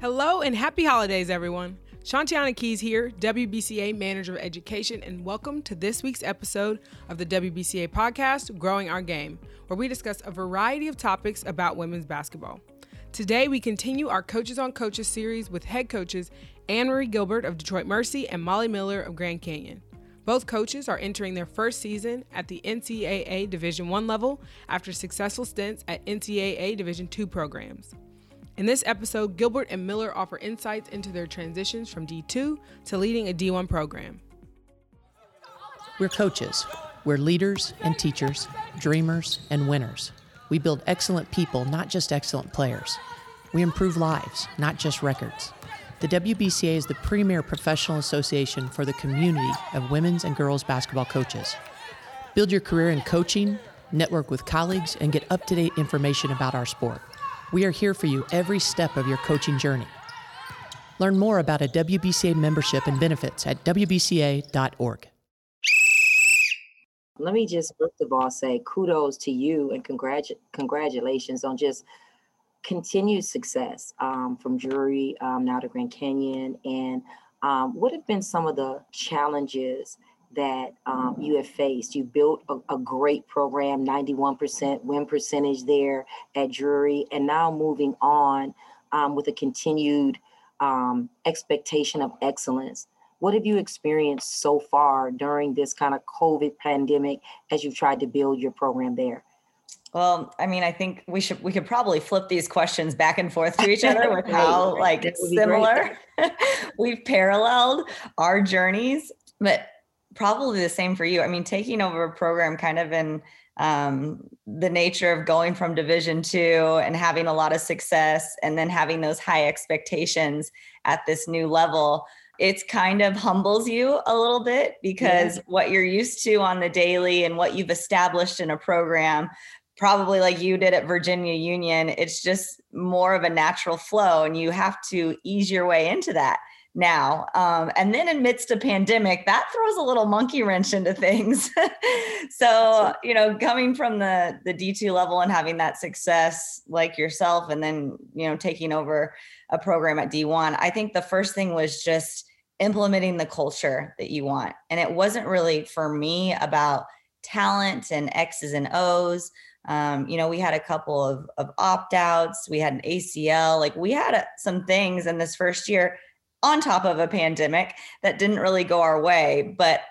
Hello and happy holidays, everyone. Shantiana Keys here, WBCA Manager of Education, and welcome to this week's episode of the WBCA podcast, Growing Our Game, where we discuss a variety of topics about women's basketball. Today, we continue our Coaches on Coaches series with head coaches Anne Marie Gilbert of Detroit Mercy and Molly Miller of Grand Canyon. Both coaches are entering their first season at the NCAA Division I level after successful stints at NCAA Division II programs. In this episode, Gilbert and Miller offer insights into their transitions from D2 to leading a D1 program. We're coaches. We're leaders and teachers, dreamers and winners. We build excellent people, not just excellent players. We improve lives, not just records. The WBCA is the premier professional association for the community of women's and girls basketball coaches. Build your career in coaching, network with colleagues, and get up to date information about our sport. We are here for you every step of your coaching journey. Learn more about a WBCA membership and benefits at WBCA.org. Let me just first of all say kudos to you and congratu- congratulations on just continued success um, from Drury um, now to Grand Canyon. And um, what have been some of the challenges that um, you have faced. You built a, a, great program, 91% win percentage there at Drury, and now moving on um, with a continued um, expectation of excellence. What have you experienced so far during this kind of COVID pandemic as you've tried to build your program there? Well, I mean, I think we should we could probably flip these questions back and forth to each other with how like similar we've paralleled our journeys. But probably the same for you. I mean, taking over a program kind of in um, the nature of going from division two and having a lot of success and then having those high expectations at this new level it's kind of humbles you a little bit because yeah. what you're used to on the daily and what you've established in a program probably like you did at Virginia Union it's just more of a natural flow and you have to ease your way into that now. Um, and then amidst a pandemic, that throws a little monkey wrench into things. so, you know, coming from the the D2 level and having that success like yourself and then, you know, taking over a program at D1, I think the first thing was just implementing the culture that you want. And it wasn't really for me about talent and X's and O's. Um, you know, we had a couple of, of opt outs, we had an ACL, like we had a, some things in this first year on top of a pandemic that didn't really go our way. But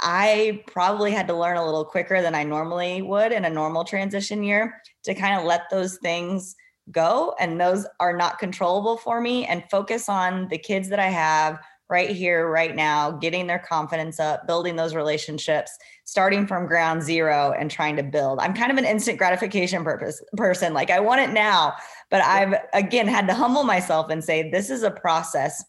I probably had to learn a little quicker than I normally would in a normal transition year to kind of let those things go. And those are not controllable for me and focus on the kids that I have right here, right now, getting their confidence up, building those relationships, starting from ground zero and trying to build. I'm kind of an instant gratification purpose person. Like I want it now, but I've again had to humble myself and say, this is a process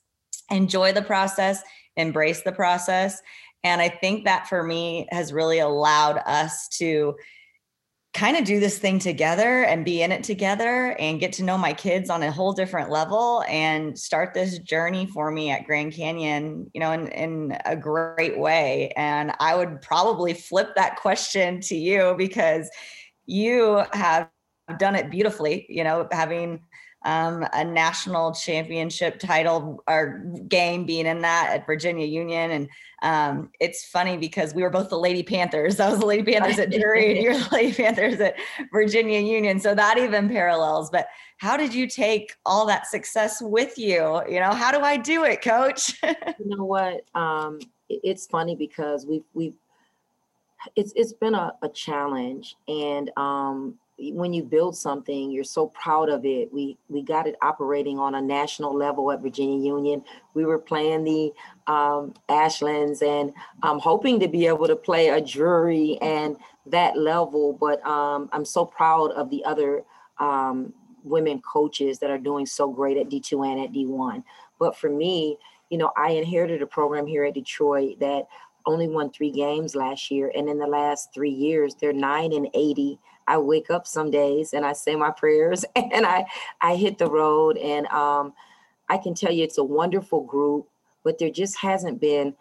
enjoy the process, embrace the process. And I think that for me has really allowed us to kind of do this thing together and be in it together and get to know my kids on a whole different level and start this journey for me at Grand Canyon, you know, in, in a great way. And I would probably flip that question to you because you have done it beautifully, you know, having um, a national championship title or game being in that at Virginia Union. And um, it's funny because we were both the Lady Panthers. I was the Lady Panthers at Drury and you're the Lady Panthers at Virginia Union. So that even parallels. But how did you take all that success with you? You know, how do I do it, coach? you know what? Um, it's funny because we've, we've, it's, it's been a, a challenge and um, when you build something, you're so proud of it. We we got it operating on a national level at Virginia Union. We were playing the um, Ashlands and I'm hoping to be able to play a Drury and that level. But um, I'm so proud of the other um, women coaches that are doing so great at D2 and at D1. But for me, you know, I inherited a program here at Detroit that only won three games last year, and in the last three years, they're nine and eighty I wake up some days and I say my prayers and I I hit the road and um, I can tell you it's a wonderful group, but there just hasn't been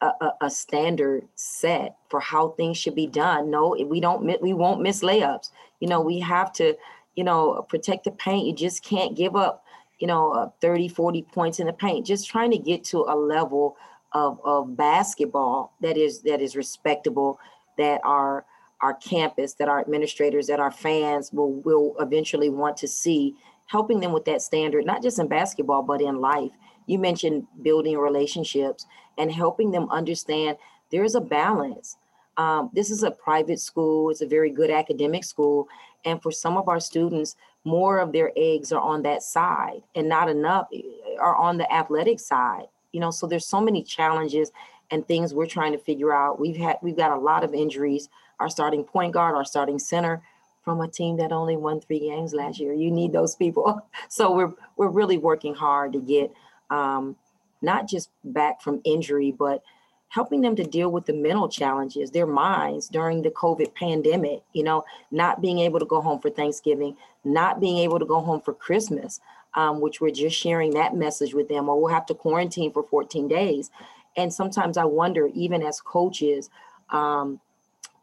a, a, a, standard set for how things should be done. No, we don't we won't miss layups. You know, we have to, you know, protect the paint. You just can't give up you know, uh, 30, 40 points in the paint, just trying to get to a level of, of basketball that is that is respectable, that our our campus, that our administrators, that our fans will will eventually want to see, helping them with that standard, not just in basketball, but in life. You mentioned building relationships and helping them understand there's a balance. Um, this is a private school, it's a very good academic school. And for some of our students, more of their eggs are on that side and not enough eh, are on the athletic side. You know, so there's so many challenges and things we're trying to figure out. We've had we've got a lot of injuries. Our starting point guard, our starting center from a team that only won three games last year. You need those people. So we're we're really working hard to get um, not just back from injury, but helping them to deal with the mental challenges, their minds during the COVID pandemic, you know, not being able to go home for Thanksgiving, not being able to go home for Christmas, um, which we're just sharing that message with them, or we'll have to quarantine for 14 days. And sometimes I wonder, even as coaches, um,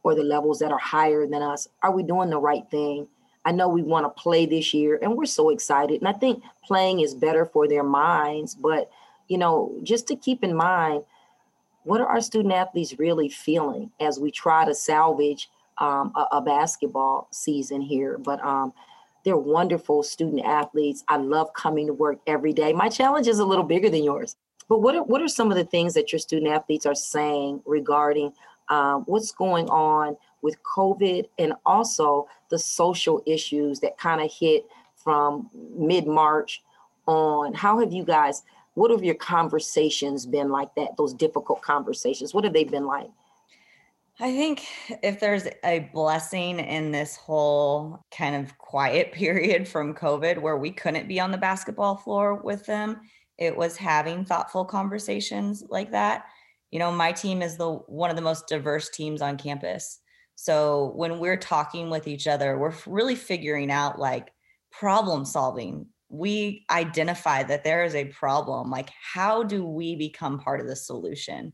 or the levels that are higher than us, are we doing the right thing? I know we want to play this year and we're so excited. And I think playing is better for their minds, but you know, just to keep in mind, what are our student athletes really feeling as we try to salvage um, a, a, basketball season here? But um, they're wonderful student athletes. I love coming to work every day. My challenge is a little bigger than yours. But what are, what are some of the things that your student athletes are saying regarding um, what's going on with COVID and also the social issues that kind of hit from mid March on? How have you guys what have your conversations been like that those difficult conversations what have they been like i think if there's a blessing in this whole kind of quiet period from covid where we couldn't be on the basketball floor with them it was having thoughtful conversations like that you know my team is the one of the most diverse teams on campus. So when we're talking with each other we're really figuring out like problem solving. We identify that there is a problem like how do we become part of the solution?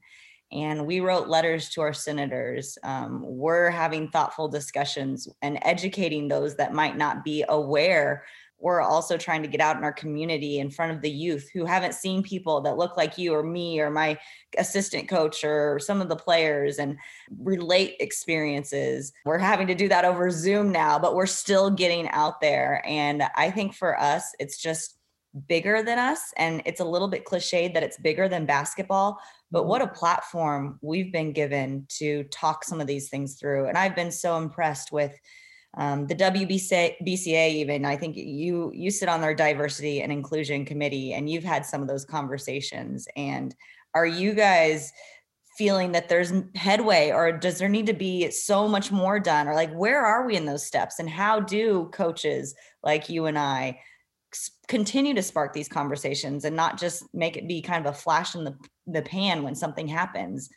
And we wrote letters to our senators um, we're having thoughtful discussions and educating those that might not be aware we're also trying to get out in our community in front of the youth who haven't seen people that look like you or me or my assistant coach or some of the players and relate experiences. We're having to do that over Zoom now, but we're still getting out there. And I think for us, it's just bigger than us. And it's a little bit cliched that it's bigger than basketball, but mm-hmm. what a platform we've been given to talk some of these things through. And I've been so impressed with um, the WBCA even I think you you sit on their diversity and inclusion committee and you've had some of those conversations. And are you guys feeling that there's headway or does there need to be so much more done? Or like where are we in those steps? And how do coaches like you and I continue to spark these conversations and not just make it be kind of a flash in the, the pan when something happens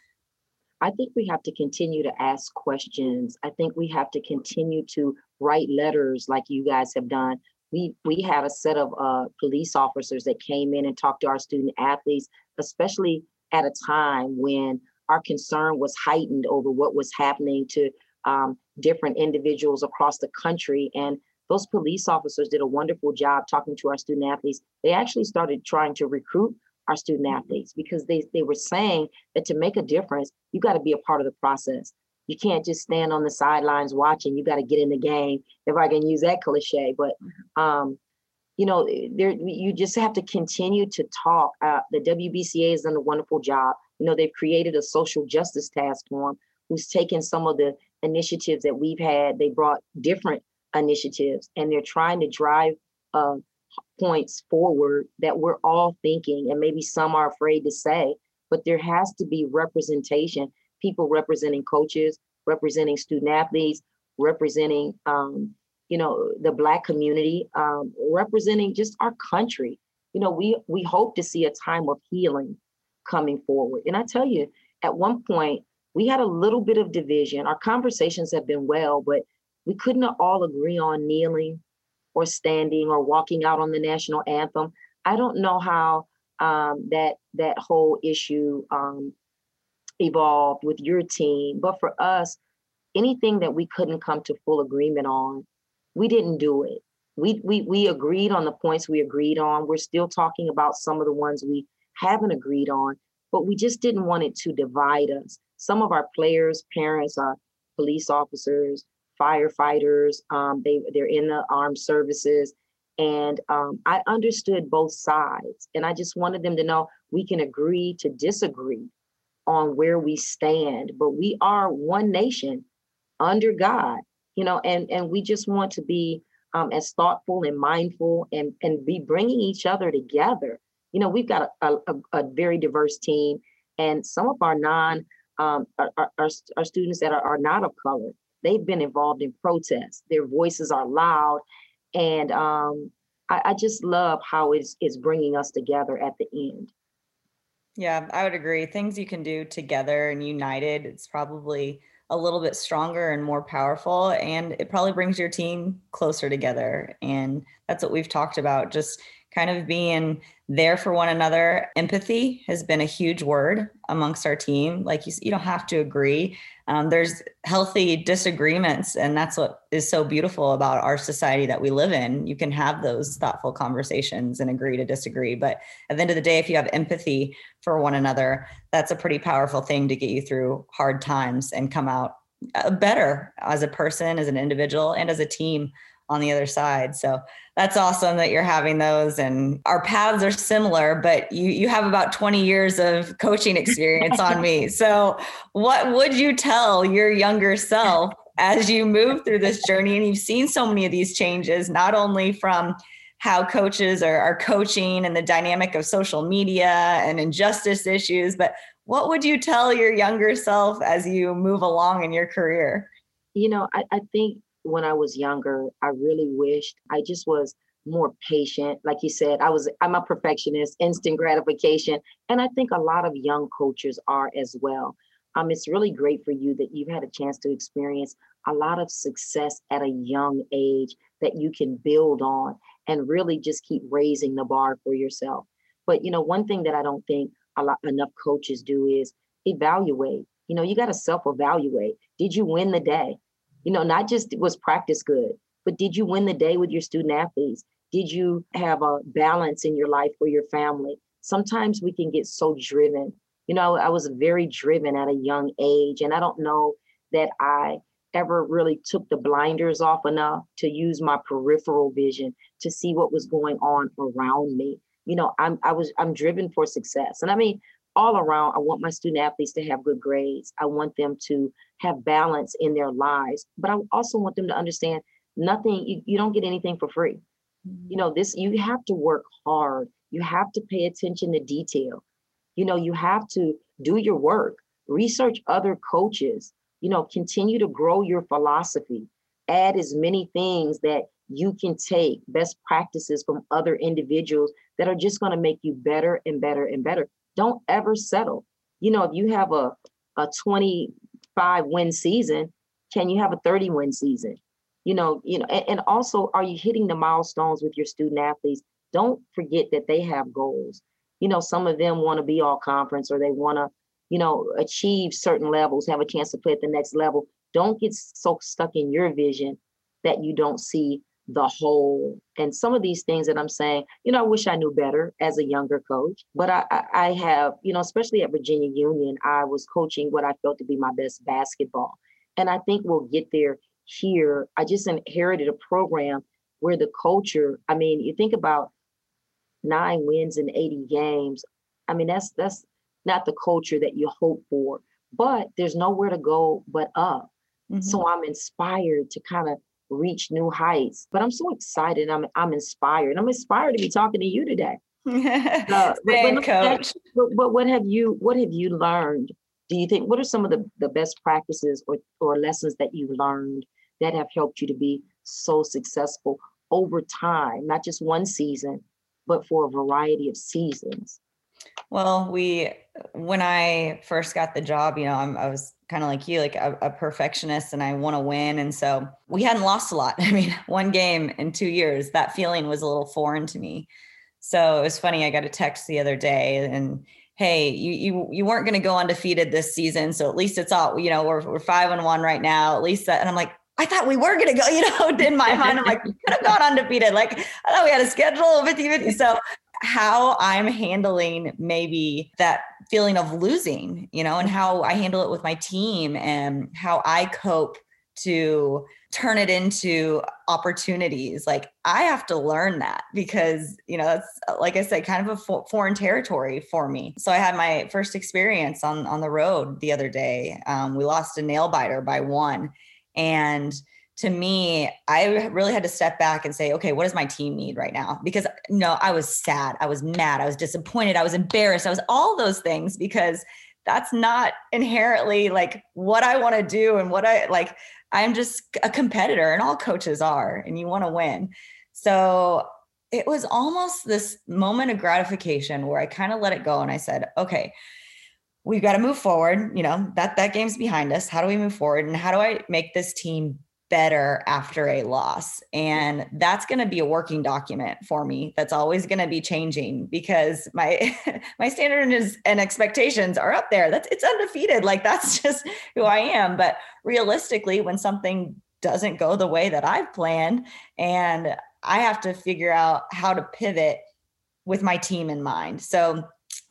I think we have to continue to ask questions. I think we have to continue to write letters like you guys have done. We we had a set of uh, police officers that came in and talked to our student athletes, especially at a time when our concern was heightened over what was happening to um, different individuals across the country. And those police officers did a wonderful job talking to our student athletes. They actually started trying to recruit our student athletes because they, they were saying that to make a difference, you got to be a part of the process. You can't just stand on the sidelines watching. You got to get in the game. If I can use that cliche, but mm-hmm. um, you know, there you just have to continue to talk. Uh, the WBCA has done a wonderful job. You know, they've created a social justice task force who's taken some of the initiatives that we've had. They brought different initiatives, and they're trying to drive uh, points forward that we're all thinking, and maybe some are afraid to say, but there has to be representation people representing coaches, representing student athletes, representing, um, you know, the Black community, um, representing just our country. You know, we we hope to see a time of healing coming forward. And I tell you, at one point, we had a little bit of division. Our conversations have been well, but we couldn't all agree on kneeling or standing or walking out on the national anthem. I don't know how um, that that whole issue um, evolved with your team, but for us, anything that we couldn't come to full agreement on, we didn't do it. we we we agreed on the points we agreed on. We're still talking about some of the ones we haven't agreed on, but we just didn't want it to divide us. Some of our players, parents, are police officers, firefighters. Um, they they're in the armed services, and um, I understood both sides, and I just wanted them to know we can agree to disagree on where we stand, but we are one nation under God, you know, and and we just want to be um, as thoughtful and mindful and, and be bringing each other together. You know, we've got a, a, a very diverse team, and some of our non um, our, our, our, students that are, are not of color, they've been involved in protests. Their voices are loud, and um, I, I just love how it's, it's bringing us together at the end. Yeah, I would agree. Things you can do together and united, it's probably a little bit stronger and more powerful and it probably brings your team closer together and that's what we've talked about just kind of being there for one another. Empathy has been a huge word amongst our team. Like you, you don't have to agree. Um, there's healthy disagreements and that's what is so beautiful about our society that we live in. You can have those thoughtful conversations and agree to disagree but at the end of the day if you have empathy for one another that's a pretty powerful thing to get you through hard times and come out uh, better as a person as an individual and as a team on the other side. So that's awesome that you're having those and our paths are similar, but you you have about 20 years of coaching experience on me. So what would you tell your younger self as you move through this journey and you've seen so many of these changes, not only from how coaches are, are coaching and the dynamic of social media and injustice issues, but what would you tell your younger self as you move along in your career? You know, I, I think when I was younger, I really wished I just was more patient. Like you said, I was I'm a perfectionist, instant gratification. And I think a lot of young coaches are as well. Um, it's really great for you that you've had a chance to experience a lot of success at a young age that you can build on and really just keep raising the bar for yourself. But you know, one thing that I don't think a lot enough coaches do is evaluate. You know, you got to self-evaluate. Did you win the day? You know, not just was practice good, but did you win the day with your student athletes? Did you have a balance in your life for your family? Sometimes we can get so driven. You know, I was very driven at a young age, and I don't know that I ever really took the blinders off enough to use my peripheral vision to see what was going on around me. You know, I'm I was I'm driven for success. And I mean, all around, I want my student athletes to have good grades. I want them to have balance in their lives, but I also want them to understand nothing, you, you don't get anything for free. Mm-hmm. You know, this, you have to work hard. You have to pay attention to detail. You know, you have to do your work, research other coaches, you know, continue to grow your philosophy, add as many things that you can take best practices from other individuals that are just going to make you better and better and better don't ever settle. You know, if you have a, a 25 win season, can you have a 30 win season? You know, you know, and, and also are you hitting the milestones with your student athletes? Don't forget that they have goals. You know, some of them want to be all conference or they want to, you know, achieve certain levels, have a chance to play at the next level. Don't get so stuck in your vision that you don't see the whole and some of these things that i'm saying you know i wish i knew better as a younger coach but I, I have you know especially at virginia union i was coaching what i felt to be my best basketball and i think we'll get there here i just inherited a program where the culture i mean you think about nine wins in 80 games i mean that's that's not the culture that you hope for but there's nowhere to go but up mm-hmm. so i'm inspired to kind of reach new heights. But I'm so excited. I'm I'm inspired. I'm inspired to be talking to you today. uh, but, coach. But, but what have you what have you learned? Do you think what are some of the, the best practices or, or lessons that you've learned that have helped you to be so successful over time, not just one season, but for a variety of seasons? Well, we when I first got the job, you know, I'm, i was kind of like you, like a, a perfectionist, and I want to win. And so we hadn't lost a lot. I mean, one game in two years, that feeling was a little foreign to me. So it was funny. I got a text the other day, and hey, you you you weren't going to go undefeated this season, so at least it's all you know. We're we're five and one right now. At least that, and I'm like, I thought we were going to go, you know, in my mind, I'm like, we could have gone undefeated. Like, I thought we had a schedule of 50 50. So, how I'm handling maybe that feeling of losing, you know, and how I handle it with my team and how I cope to turn it into opportunities like i have to learn that because you know that's like i said kind of a foreign territory for me so i had my first experience on on the road the other day um, we lost a nail biter by one and to me, I really had to step back and say, okay, what does my team need right now? Because no, I was sad, I was mad, I was disappointed, I was embarrassed, I was all those things because that's not inherently like what I want to do and what I like. I'm just a competitor, and all coaches are, and you want to win. So it was almost this moment of gratification where I kind of let it go and I said, okay, we've got to move forward. You know, that that game's behind us. How do we move forward? And how do I make this team better after a loss and that's going to be a working document for me that's always going to be changing because my my standards and expectations are up there that's it's undefeated like that's just who i am but realistically when something doesn't go the way that i've planned and i have to figure out how to pivot with my team in mind so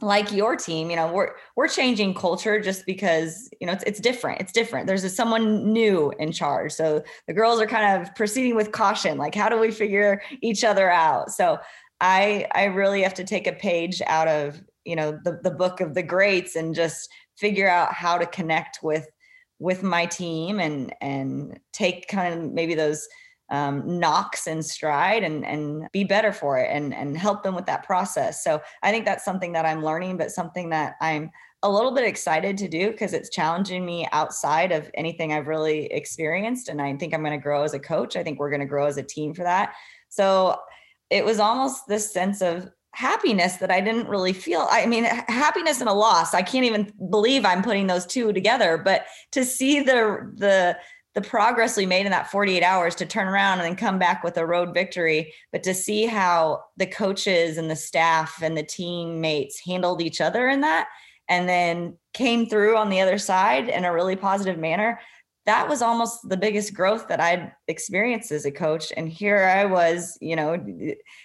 like your team, you know, we're we're changing culture just because you know it's it's different. It's different. There's a, someone new in charge, so the girls are kind of proceeding with caution. Like, how do we figure each other out? So, I I really have to take a page out of you know the the book of the greats and just figure out how to connect with with my team and and take kind of maybe those um, knocks in stride and and be better for it and and help them with that process. So I think that's something that I'm learning, but something that I'm a little bit excited to do because it's challenging me outside of anything I've really experienced. And I think I'm going to grow as a coach. I think we're going to grow as a team for that. So it was almost this sense of happiness that I didn't really feel. I mean, happiness and a loss. I can't even believe I'm putting those two together, but to see the the the progress we made in that 48 hours to turn around and then come back with a road victory, but to see how the coaches and the staff and the teammates handled each other in that and then came through on the other side in a really positive manner. That was almost the biggest growth that I'd experienced as a coach. And here I was, you know,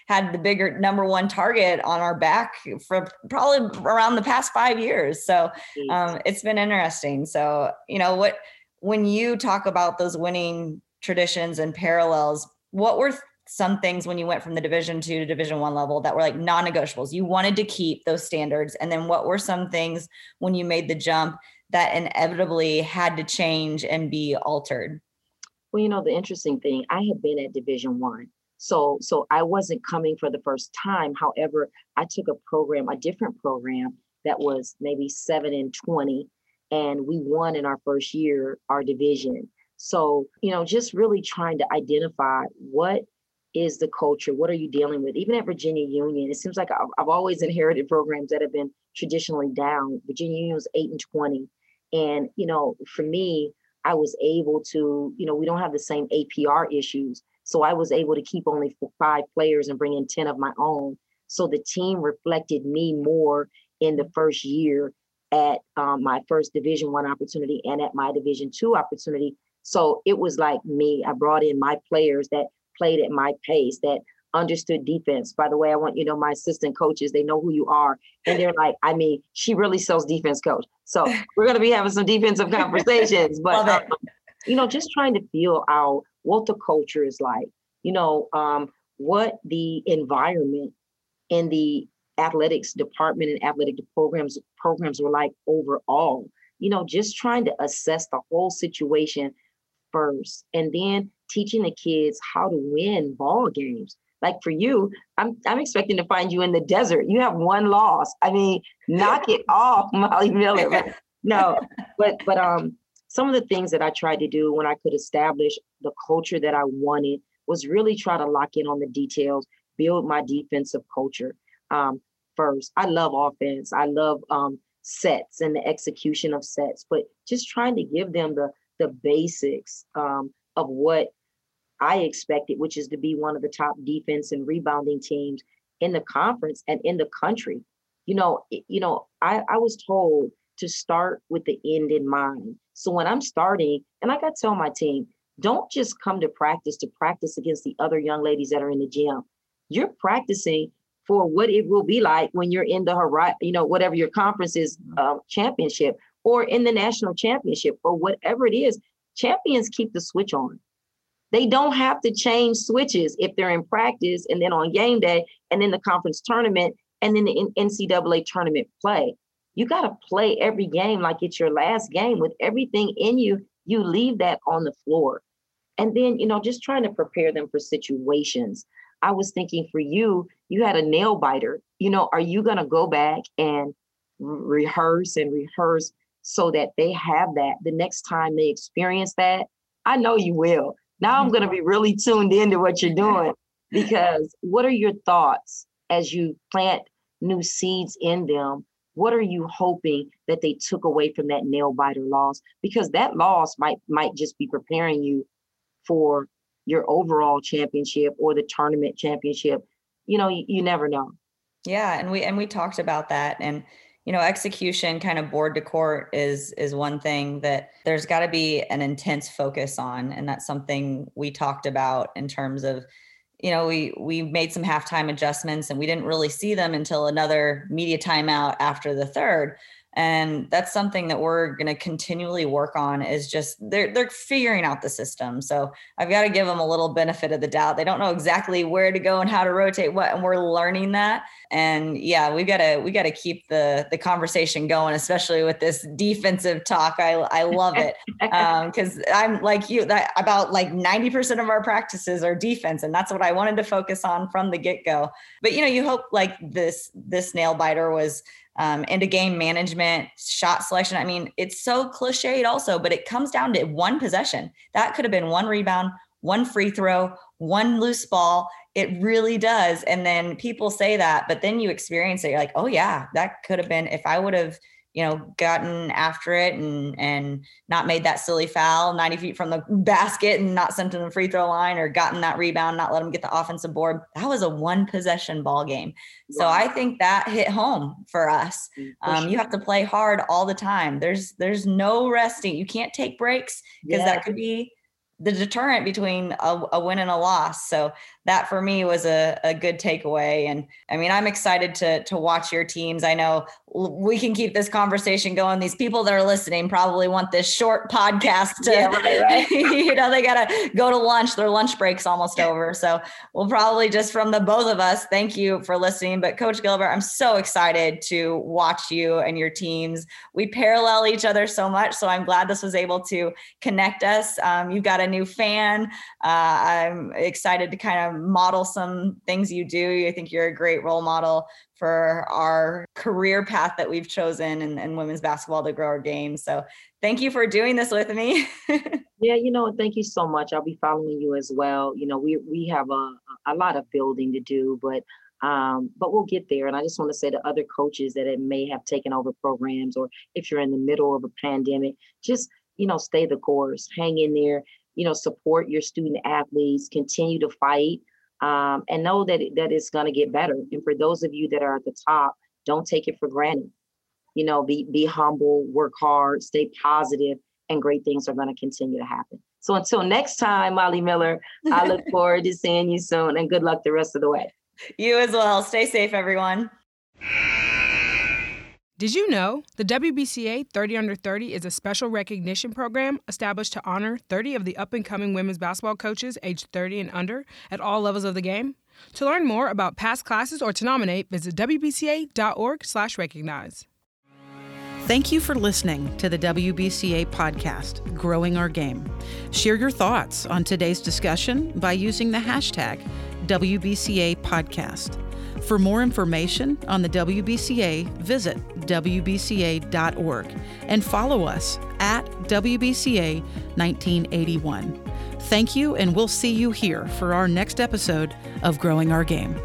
had the bigger number one target on our back for probably around the past five years. So um, it's been interesting. So, you know, what when you talk about those winning traditions and parallels, what were some things when you went from the division two to division one level that were like non-negotiables? You wanted to keep those standards and then what were some things when you made the jump that inevitably had to change and be altered? Well you know the interesting thing i had been at division one so so i wasn't coming for the first time. However i took a program a different program that was maybe 7 and 20 and we won in our first year our division. So, you know, just really trying to identify what is the culture? What are you dealing with? Even at Virginia Union, it seems like I've, I've always inherited programs that have been traditionally down. Virginia Union was 8 and 20. And, you know, for me, I was able to, you know, we don't have the same APR issues. So I was able to keep only five players and bring in 10 of my own. So the team reflected me more in the first year at um, my first division one opportunity and at my division two opportunity. So it was like me. I brought in my players that played at my pace that understood defense. By the way i want you know my assistant coaches they know who you are. And they're like i mean she really sells defense coach. So we're going to be having some defensive conversations but um, you know just trying to feel out what the culture is like. You know um, what the environment and the athletics department and athletic programs programs were like overall you know just trying to assess the whole situation first and then teaching the kids how to win ball games. Like for you i'm i'm expecting to find you in the desert. You have one loss. I mean knock it off molly miller no but but um some of the things that i tried to do when i could establish the culture that i wanted was really try to lock in on the details build my defensive culture um, first. I love offense. I love um, sets and the execution of sets, but just trying to give them the the basics um, of what I expected, which is to be one of the top defense and rebounding teams in the conference and in the country. You know, you know, I, I was told to start with the end in mind. So when I'm starting, and like I tell my team, don't just come to practice to practice against the other young ladies that are in the gym. You're practicing for what it will be like when you're in the horizon, you know, whatever your conference is uh, championship or in the national championship or whatever it is. Champions keep the switch on. They don't have to change switches if they're in practice and then on game day and then the conference tournament and then the NCAA tournament play. You got to play every game like it's your last game with everything in you. You leave that on the floor. And then, you know, just trying to prepare them for situations. I was thinking for you, you had a nail biter. You know, are you going to go back and rehearse and rehearse so that they have that the next time they experience that? I know you will. Now I'm going to be mm-hmm. really tuned into what you're doing because what are your thoughts as you plant new seeds in them? What are you hoping that they took away from that nail biter loss? Because that loss might might just be preparing you for your overall championship or the tournament championship. You know, you, you never know. Yeah, and we and we talked about that and you know execution kind of board to court is is one thing that there's got to be an intense focus on and that's something we talked about in terms of you know we we made some halftime adjustments and we didn't really see them until another media timeout after the third and that's something that we're going to continually work on is just they're they're figuring out the system. So i've got to give them a little benefit of the doubt. They don't know exactly where to go and how to rotate what and we're learning that. And yeah we've got to we got to keep the the conversation going especially with this defensive talk. I i love it because um, i'm like you that about like 90% of our practices are defense and that's what i wanted to focus on from the get-go. But you know you hope like this this nail biter was um, into game management, shot selection. I mean, it's so cliched also, but it comes down to one possession. That could have been one rebound, one free throw, one loose ball. It really does. And then people say that, but then you experience it. You're like, oh, yeah, that could have been if I would have you know, gotten after it and and not made that silly foul 90 feet from the basket and not sent to the free throw line or gotten that rebound, not let them get the offensive board. That was a one possession ball game. So I think that hit home for us. Mm, um, you have to play hard all the time. There's there's no resting. You can't take breaks because yeah. that could be the deterrent between a, a, win and a loss. So that for me was a, a good takeaway. And I mean, I'm excited to to watch your teams. I know we can keep this conversation going. These people that are listening probably want this short podcast to, yeah, right, right. you know, they gotta go to lunch. Their lunch break's almost over. So we'll probably just from the both of us, thank you for listening. But Coach Gilbert, I'm so excited to watch you and your teams. We parallel each other so much. So I'm glad this was able to connect us. Um, you've got a new fan. Uh, I'm excited to kind of model some things you do. I think you're a great role model for our career path that we've chosen and, in women's basketball to grow our game. So thank you for doing this with me. yeah, you know, thank you so much. I'll be following you as well. You know, we we have a a lot of building to do, but um, but we'll get there. And I just want to say to other coaches that it may have taken over programs, or if you're in the middle of a pandemic, just you know, stay the course, hang in there. You know, support your student athletes, continue to fight um, and know that it, that it's going to get better. And for those of you that are at the top, don't take it for granted. You know, be be humble, work hard, stay positive, and great things are going to continue to happen. So until next time, Molly Miller, I look forward to seeing you soon, and good luck the rest of the way. You as well. Stay safe, everyone. Did you know the WBCA 30 Under 30 is a special recognition program established to honor 30 of the up and coming women's basketball coaches aged 30 and under at all levels of the game? To learn more about past classes or to nominate, visit wbca.org/recognize. Thank you for listening to the WBCA podcast, Growing Our Game. Share your thoughts on today's discussion by using the hashtag WBCA podcast. For more information on the WBCA, visit WBCA.org and follow us at WBCA 1981. Thank you, and we'll see you here for our next episode of Growing Our Game.